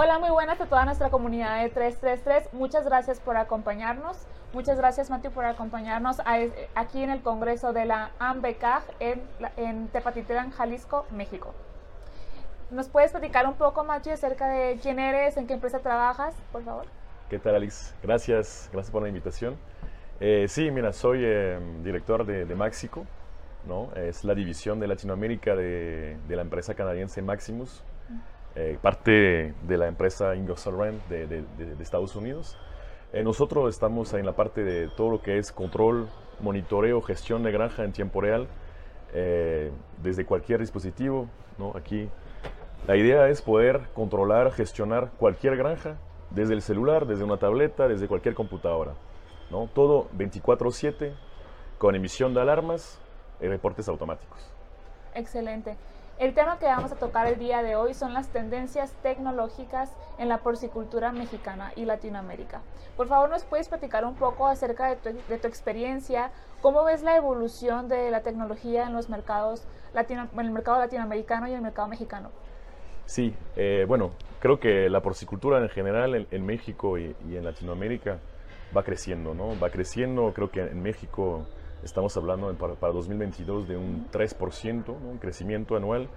Hola, muy buenas a toda nuestra comunidad de 333. Muchas gracias por acompañarnos. Muchas gracias, Matthew, por acompañarnos aquí en el Congreso de la AMBECAG en, en Tepatitlán, Jalisco, México. ¿Nos puedes platicar un poco, Matthew, acerca de quién eres, en qué empresa trabajas, por favor? ¿Qué tal, Alice? Gracias, gracias por la invitación. Eh, sí, mira, soy eh, director de, de Maxico, ¿no? Es la división de Latinoamérica de, de la empresa canadiense Maximus, eh, parte de la empresa Ingersoll Rand de, Estados Unidos. Eh, nosotros estamos en la parte de todo lo que es control, monitoreo, gestión de granja en tiempo real, eh, desde cualquier dispositivo. ¿no? Aquí la idea es poder controlar, gestionar cualquier granja desde el celular, desde una tableta, desde cualquier computadora. ¿no? Todo 24/7 con emisión de alarmas y reportes automáticos. Excelente. El tema que vamos a tocar el día de hoy son las tendencias tecnológicas en la porcicultura mexicana y Latinoamérica. Por favor, ¿nos puedes platicar un poco acerca de tu, experiencia? ¿Cómo ves la evolución de la tecnología en los mercados latino, en el mercado latinoamericano y el mercado mexicano? Sí, eh, bueno, creo que la porcicultura en general en, México y, en Latinoamérica va creciendo, ¿no? Va creciendo, creo que en México Estamos hablando para, para 2022 de un 3%, ¿no? un crecimiento anual.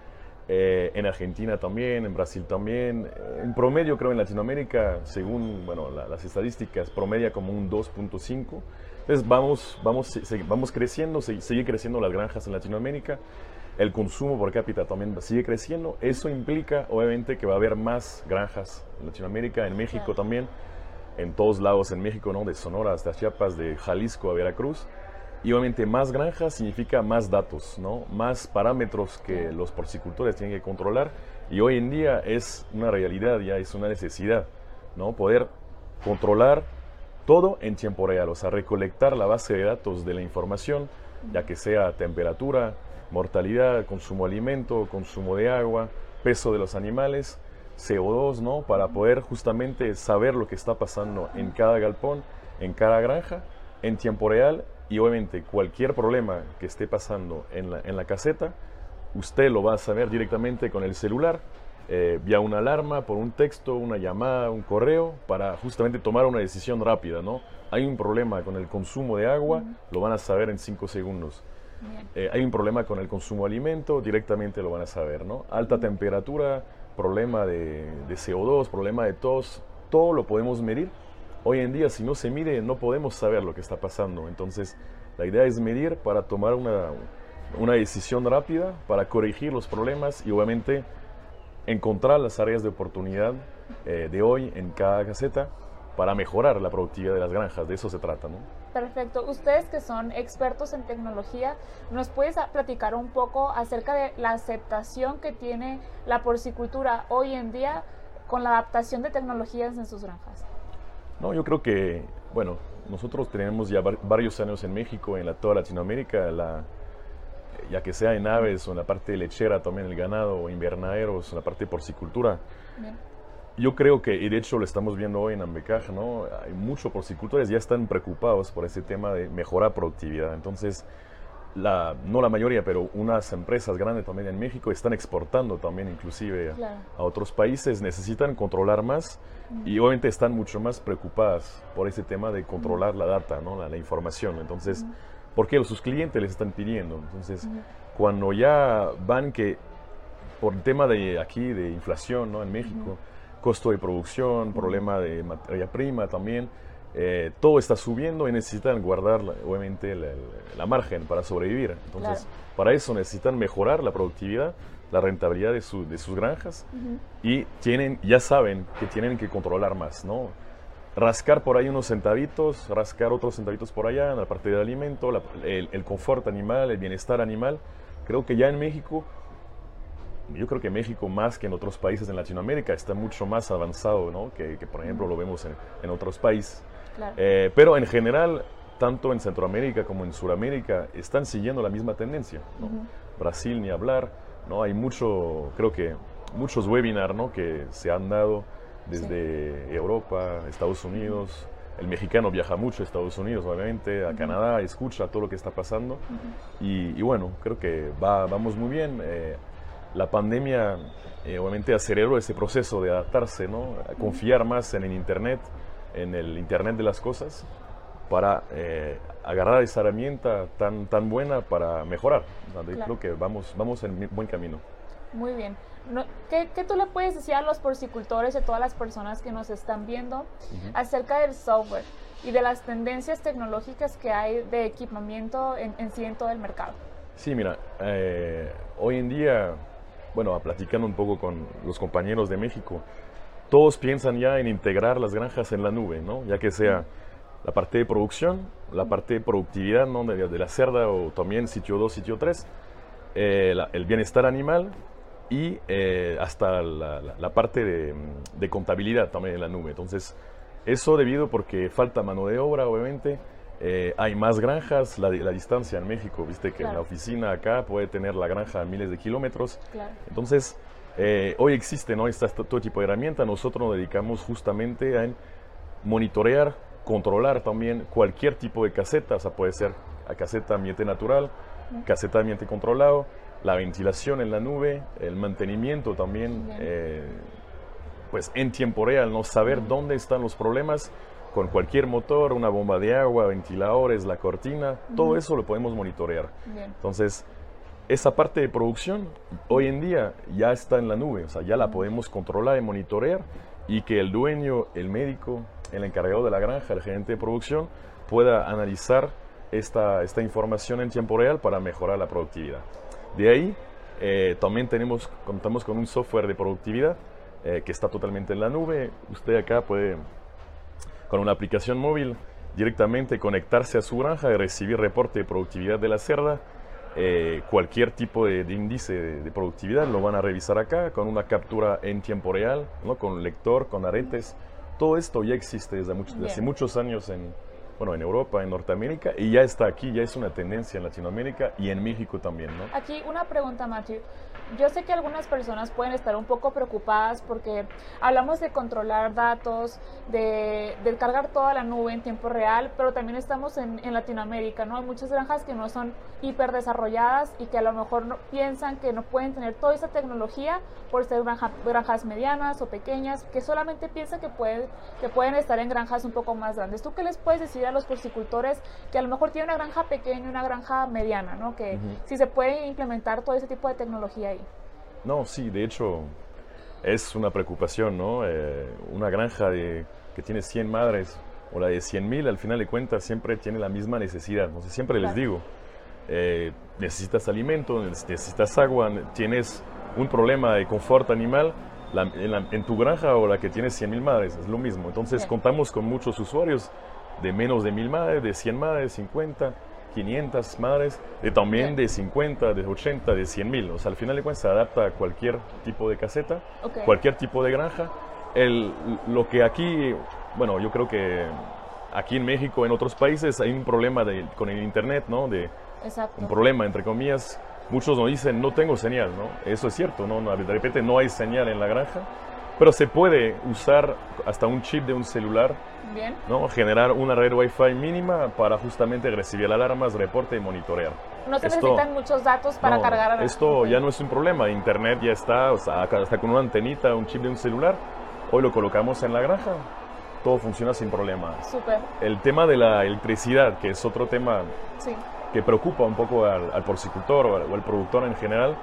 Eh, en Argentina también, en Brasil también. En promedio, creo, en Latinoamérica, según bueno, la, las estadísticas, promedia como un 2.5. Entonces vamos, vamos, vamos creciendo, se, sigue creciendo las granjas en Latinoamérica. El consumo por cápita también sigue creciendo. Eso implica, obviamente, que va a haber más granjas en Latinoamérica, en México claro. también, en todos lados en México, ¿no? de Sonora hasta Chiapas, de Jalisco a Veracruz. Y obviamente más granjas significa más datos, ¿no? más parámetros que los porcicultores tienen que controlar. Y hoy en día es una realidad, ya es una necesidad, ¿no? poder controlar todo en tiempo real, o sea, recolectar la base de datos de la información, ya que sea temperatura, mortalidad, consumo de alimento, consumo de agua, peso de los animales, CO2, ¿no? Para poder justamente saber lo que está pasando en cada galpón, en cada granja, en tiempo real y obviamente cualquier problema que esté pasando en la, en la caseta, usted lo va a saber directamente con el celular, eh, vía una alarma, por un texto, una llamada, un correo, para justamente tomar una decisión rápida, ¿no? Hay un problema con el consumo de agua, uh -huh. lo van a saber en cinco segundos. Eh, hay un problema con el consumo de alimento, directamente lo van a saber, ¿no? Alta uh -huh. temperatura, problema de, de CO2, problema de tos, todo lo podemos medir Hoy en día, si no se mide, no podemos saber lo que está pasando. Entonces, la idea es medir para tomar una, una decisión rápida, para corregir los problemas y obviamente encontrar las áreas de oportunidad eh, de hoy en cada caseta para mejorar la productividad de las granjas. De eso se trata, ¿no? Perfecto. Ustedes que son expertos en tecnología, ¿nos puedes platicar un poco acerca de la aceptación que tiene la porcicultura hoy en día con la adaptación de tecnologías en sus granjas? No, yo creo que, bueno, nosotros tenemos ya varios años en México, en la, toda Latinoamérica, la, ya que sea en aves o en la parte lechera, también el ganado, o invernaderos, en la parte de porcicultura. Bien. Yo creo que, y de hecho lo estamos viendo hoy en Ambecaj, ¿no? Hay muchos porcicultores ya están preocupados por ese tema de mejorar productividad. Entonces, la, no la mayoría, pero unas empresas grandes también en México están exportando también inclusive claro. a, otros países, necesitan controlar más y obviamente están mucho más preocupadas por ese tema de controlar la data, ¿no? la, la información. Entonces, -huh. porque sus clientes les están pidiendo. Entonces, cuando ya van que por el tema de aquí de inflación ¿no? en México, costo de producción, problema de materia prima también, eh, todo está subiendo y necesitan guardar obviamente la, la margen para sobrevivir. Entonces, claro. para eso necesitan mejorar la productividad, la rentabilidad de, su, de sus granjas uh -huh. y tienen, ya saben que tienen que controlar más, ¿no? Rascar por ahí unos centavitos, rascar otros centavitos por allá en la parte del alimento, la, el, el confort animal, el bienestar animal. Creo que ya en México yo creo que México más que en otros países en Latinoamérica está mucho más avanzado ¿no? que, que, por ejemplo lo vemos en, en otros países. Claro. Eh, pero en general, tanto en Centroamérica como en Sudamérica están siguiendo la misma tendencia. ¿no? Uh -huh. Brasil ni hablar, ¿no? hay mucho, creo que muchos webinars ¿no? que se han dado desde sí. Europa, Estados Unidos. Uh -huh. El mexicano viaja mucho a Estados Unidos, obviamente, a uh -huh. Canadá, escucha todo lo que está pasando. Y, y, bueno, creo que va, vamos muy bien. Eh, la pandemia eh, obviamente aceleró ese proceso de adaptarse, ¿no? A confiar más en el Internet, en el Internet de las cosas, para eh, agarrar esa herramienta tan, tan buena para mejorar. Creo que vamos, vamos en buen camino. Muy bien. ¿qué, tú le puedes decir a los porcicultores y a todas las personas que nos están viendo acerca del software y de las tendencias tecnológicas que hay de equipamiento en, en sí en todo el mercado? Sí, mira, eh, hoy en día, bueno, platicando un poco con los compañeros de México, todos piensan ya en integrar las granjas en la nube, ¿no? Ya que sea la parte de producción, la parte de productividad ¿no? de, la cerda o también sitio 2, sitio 3, eh, el bienestar animal y eh, hasta la, parte de, contabilidad también en la nube. Entonces, eso debido porque falta mano de obra, obviamente. Eh, hay más granjas, la, distancia en México, viste que la oficina acá puede tener la granja a miles de kilómetros. Entonces, hoy existe ¿no? Está todo tipo de herramienta. Nosotros nos dedicamos justamente a monitorear controlar también cualquier tipo de caseta, o sea, puede ser la caseta ambiente natural, caseta ambiente controlado, la ventilación en la nube, el mantenimiento también, eh, pues en tiempo real, no saber dónde están los problemas con cualquier motor, una bomba de agua, ventiladores, la cortina, todo eso lo podemos monitorear. Entonces, esa parte de producción hoy en día ya está en la nube, o sea, ya la podemos controlar y monitorear y que el dueño, el médico, el encargado de la granja, el gerente de producción, pueda analizar esta, esta información en tiempo real para mejorar la productividad. De ahí, eh, también tenemos, contamos con un software de productividad eh, que está totalmente en la nube. Usted acá puede, con una aplicación móvil, directamente conectarse a su granja y recibir reporte de productividad de la cerda. Eh, cualquier tipo de, índice de, productividad lo van a revisar acá con una captura en tiempo real, ¿no? con lector, con aretes todo esto ya existe desde, desde hace muchos años en, bueno, en Europa, en Norteamérica, y ya está aquí, ya es una tendencia en Latinoamérica y en México también, ¿no? Aquí una pregunta, Matthew. Yo sé que algunas personas pueden estar un poco preocupadas porque hablamos de controlar datos, de, cargar toda la nube en tiempo real, pero también estamos en, Latinoamérica, ¿no? Hay muchas granjas que no son hiper desarrolladas y que a lo mejor no, piensan que no pueden tener toda esa tecnología por ser granjas medianas o pequeñas, que solamente piensan que, pueden que pueden estar en granjas un poco más grandes. ¿Tú qué les puedes decir a los porcicultores que a lo mejor tienen una granja pequeña y una granja mediana, ¿no? Que si se puede implementar todo ese tipo de tecnología ahí. No, sí, de hecho es una preocupación, ¿no? Eh, una granja de, que tiene 100 madres o la de 100 mil, al final de cuentas siempre tiene la misma necesidad. No sé, siempre les digo, eh, necesitas alimento, necesitas agua, tienes un problema de confort animal, en, tu granja o la que tiene 100 mil madres, es lo mismo. Entonces contamos con muchos usuarios de menos de mil madres, de 100 madres, 50 500 madres, de también de 50, de 80, de 100 mil. O sea, al final de cuentas se adapta a cualquier tipo de caseta, cualquier tipo de granja. El, lo que aquí, bueno, yo creo que aquí en México, en otros países, hay un problema de, con el Internet, ¿no? De, Un problema, entre comillas. Muchos nos dicen, no tengo señal, ¿no? Eso es cierto, ¿no? De repente no hay señal en la granja, pero se puede usar hasta un chip de un celular ¿no? Generar una red Wi-Fi mínima para justamente recibir alarmas, reporte y monitorear. No se necesitan muchos datos para cargar. A esto ya no es un problema. Internet ya está, o sea, hasta con una antenita, un chip de un celular. Hoy lo colocamos en la granja. Todo funciona sin problema. Súper. El tema de la electricidad, que es otro tema que preocupa un poco al, porcicultor o al, productor en general.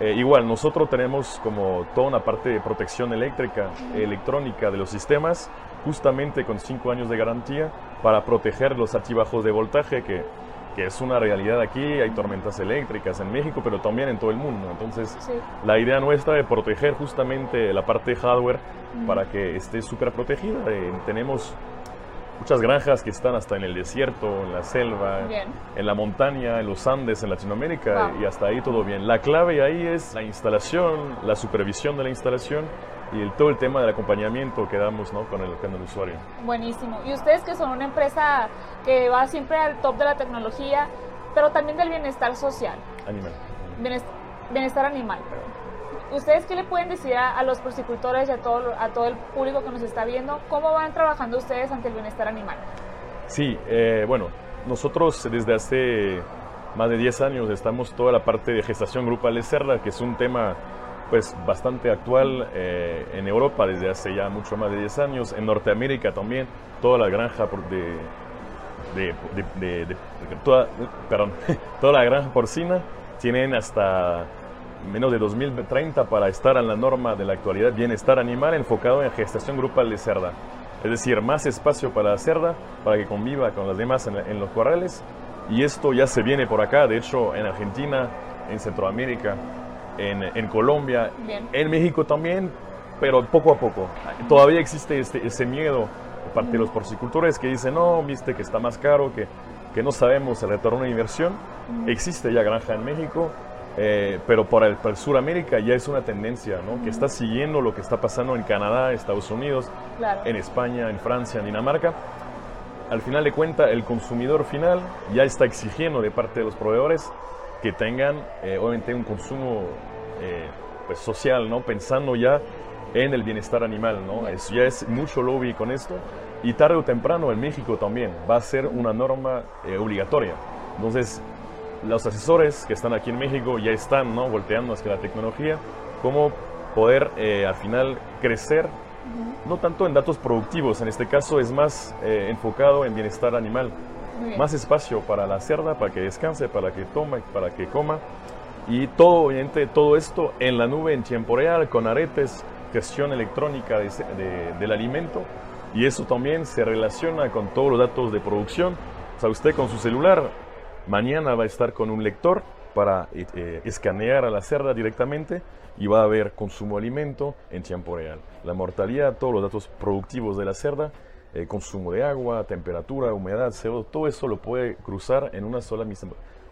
Eh, igual, nosotros tenemos como toda una parte de protección eléctrica, electrónica de los sistemas justamente con cinco años de garantía para proteger los altibajos de voltaje que, que es una realidad aquí, hay tormentas eléctricas en México, pero también en todo el mundo. Entonces, la idea nuestra es proteger justamente la parte de hardware para que esté súper protegida. Eh, tenemos muchas granjas que están hasta en el desierto, en la selva, en la montaña, en los Andes, en Latinoamérica, y hasta ahí todo bien. La clave ahí es la instalación, la supervisión de la instalación y el, todo el tema del acompañamiento que damos ¿no? con, el, con el usuario. Buenísimo. Y ustedes que son una empresa que va siempre al top de la tecnología, pero también del bienestar social. Animal. Bienestar, animal, ¿Ustedes qué le pueden decir a, los porcicultores y a todo, a todo el público que nos está viendo? ¿Cómo van trabajando ustedes ante el bienestar animal? Sí, eh, bueno, nosotros desde hace más de 10 años estamos toda la parte de gestación grupal de cerda, que es un tema pues bastante actual eh, en Europa desde hace ya mucho más de 10 años, en Norteamérica también, toda la granja de, de, de, toda, perdón, toda la granja porcina tienen hasta menos de 2030 para estar en la norma de la actualidad bienestar animal enfocado en gestación grupal de cerda. Es decir, más espacio para la cerda, para que conviva con las demás en, los corrales. Y esto ya se viene por acá, de hecho, en Argentina, en Centroamérica, en, en Colombia, en México también, pero poco a poco. Todavía existe este, ese miedo de parte de los porcicultores que dicen, no, viste que está más caro, que, que no sabemos el retorno de inversión. Existe ya granja en México, eh, pero para el, para Suramérica ya es una tendencia, ¿no? Que está siguiendo lo que está pasando en Canadá, Estados Unidos, en España, en Francia, en Dinamarca. Al final de cuentas, el consumidor final ya está exigiendo de parte de los proveedores que tengan, eh, obviamente, un consumo eh, pues, social, ¿no? Pensando ya en el bienestar animal, ¿no? Es, ya es mucho lobby con esto. Y tarde o temprano en México también va a ser una norma obligatoria. Entonces, los asesores que están aquí en México ya están ¿no? volteando hacia la tecnología, cómo poder eh, al final crecer, no tanto en datos productivos, en este caso es más eh, enfocado en bienestar animal, más espacio para la cerda, para que descanse, para que tome, para que coma, y todo, obviamente, todo esto en la nube en tiempo real, con aretes, gestión electrónica del alimento, y eso también se relaciona con todos los datos de producción. O sea, usted con su celular Mañana va a estar con un lector para eh, eh, escanear a la cerda directamente y va a haber consumo de alimento en tiempo real. La mortalidad, todos los datos productivos de la cerda, el consumo de agua, temperatura, humedad, CO2, todo eso lo puede cruzar en una sola,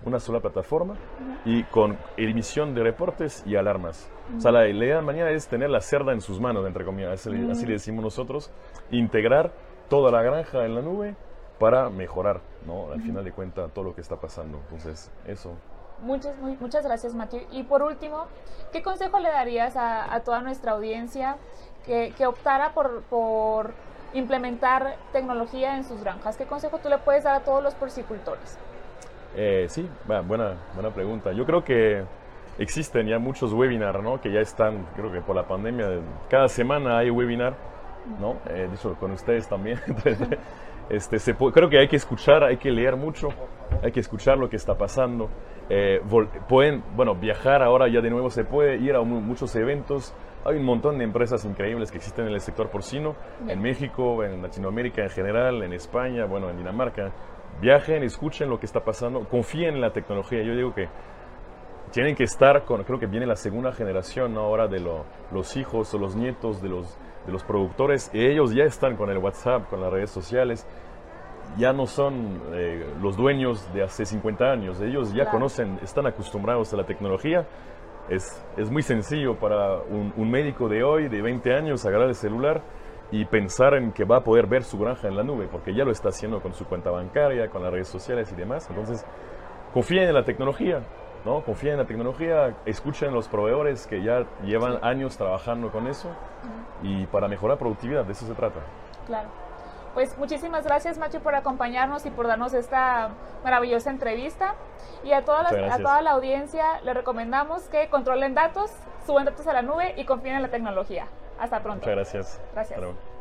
una sola plataforma y con emisión de reportes y alarmas. O sea, la idea mañana es tener la cerda en sus manos, entre comillas, así, así le decimos nosotros, integrar toda la granja en la nube para mejorar, ¿no? Al final de cuentas, todo lo que está pasando. Entonces, eso. Muchas, muchas gracias, Matthew. Y por último, ¿qué consejo le darías a, toda nuestra audiencia que, optara por, por, implementar tecnología en sus granjas? ¿Qué consejo tú le puedes dar a todos los porcicultores? Eh, sí, buena, buena pregunta. Yo creo que existen ya muchos webinars, ¿no? Que ya están, creo que por la pandemia, cada semana hay webinar, ¿no? Eh, de hecho, con ustedes también. Este, se creo que hay que escuchar, hay que leer mucho, hay que escuchar lo que está pasando. Eh, pueden, bueno, viajar ahora ya de nuevo se puede ir a muchos eventos. Hay un montón de empresas increíbles que existen en el sector porcino, en México, en Latinoamérica en general, en España, bueno, en Dinamarca. Viajen, escuchen lo que está pasando, confíen en la tecnología. Yo digo que tienen que estar con, creo que viene la segunda generación ahora de los hijos o los nietos de los de los productores, ellos ya están con el WhatsApp, con las redes sociales, ya no son eh, los dueños de hace 50 años, ellos ya conocen, están acostumbrados a la tecnología. Es, es muy sencillo para un, médico de hoy, de 20 años, agarrar el celular y pensar en que va a poder ver su granja en la nube, porque ya lo está haciendo con su cuenta bancaria, con las redes sociales y demás. Entonces, confíen en la tecnología, ¿no? Confíen en la tecnología, escuchen los proveedores que ya llevan años trabajando con eso y para mejorar productividad, de eso se trata. Claro. Pues muchísimas gracias, Macho, por acompañarnos y por darnos esta maravillosa entrevista. Y a toda, la, a toda la audiencia le recomendamos que controlen datos, suban datos a la nube y confíen en la tecnología. Hasta pronto. Muchas gracias. Gracias.